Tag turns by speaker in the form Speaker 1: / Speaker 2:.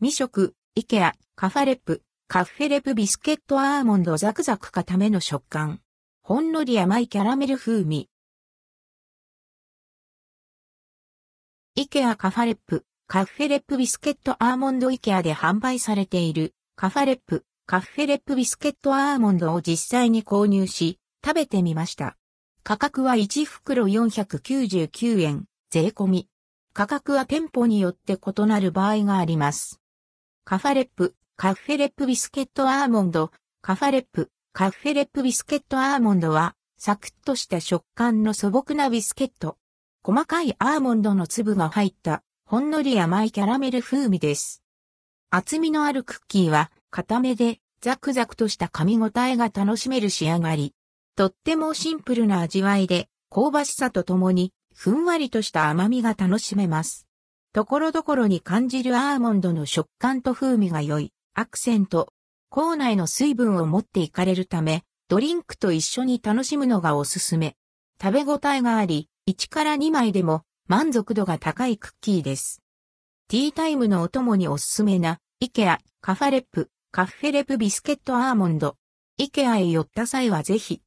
Speaker 1: 未食、イケア、カファレップ、カッフェレプビスケットアーモンドザクザク固めの食感。ほんのり甘いキャラメル風味。イケアカファレップ、カッフェレップビスケットアーモンドイケアで販売されているカファレップ、カッフェレップビスケットアーモンドを実際に購入し、食べてみました。価格は1袋499円、税込み。価格は店舗によって異なる場合があります。カファレップ、カフェレップビスケットアーモンド、カファレップ、カフェレップビスケットアーモンドは、サクッとした食感の素朴なビスケット。細かいアーモンドの粒が入った、ほんのり甘いキャラメル風味です。厚みのあるクッキーは、固めで、ザクザクとした噛み応えが楽しめる仕上がり。とってもシンプルな味わいで、香ばしさとともに、ふんわりとした甘みが楽しめます。ところどころに感じるアーモンドの食感と風味が良い、アクセント。口内の水分を持っていかれるため、ドリンクと一緒に楽しむのがおすすめ。食べ応えがあり、1から2枚でも満足度が高いクッキーです。ティータイムのお供におすすめな、イケア、カファレップ、カッフェレップビスケットアーモンド。イケアへ寄った際はぜひ、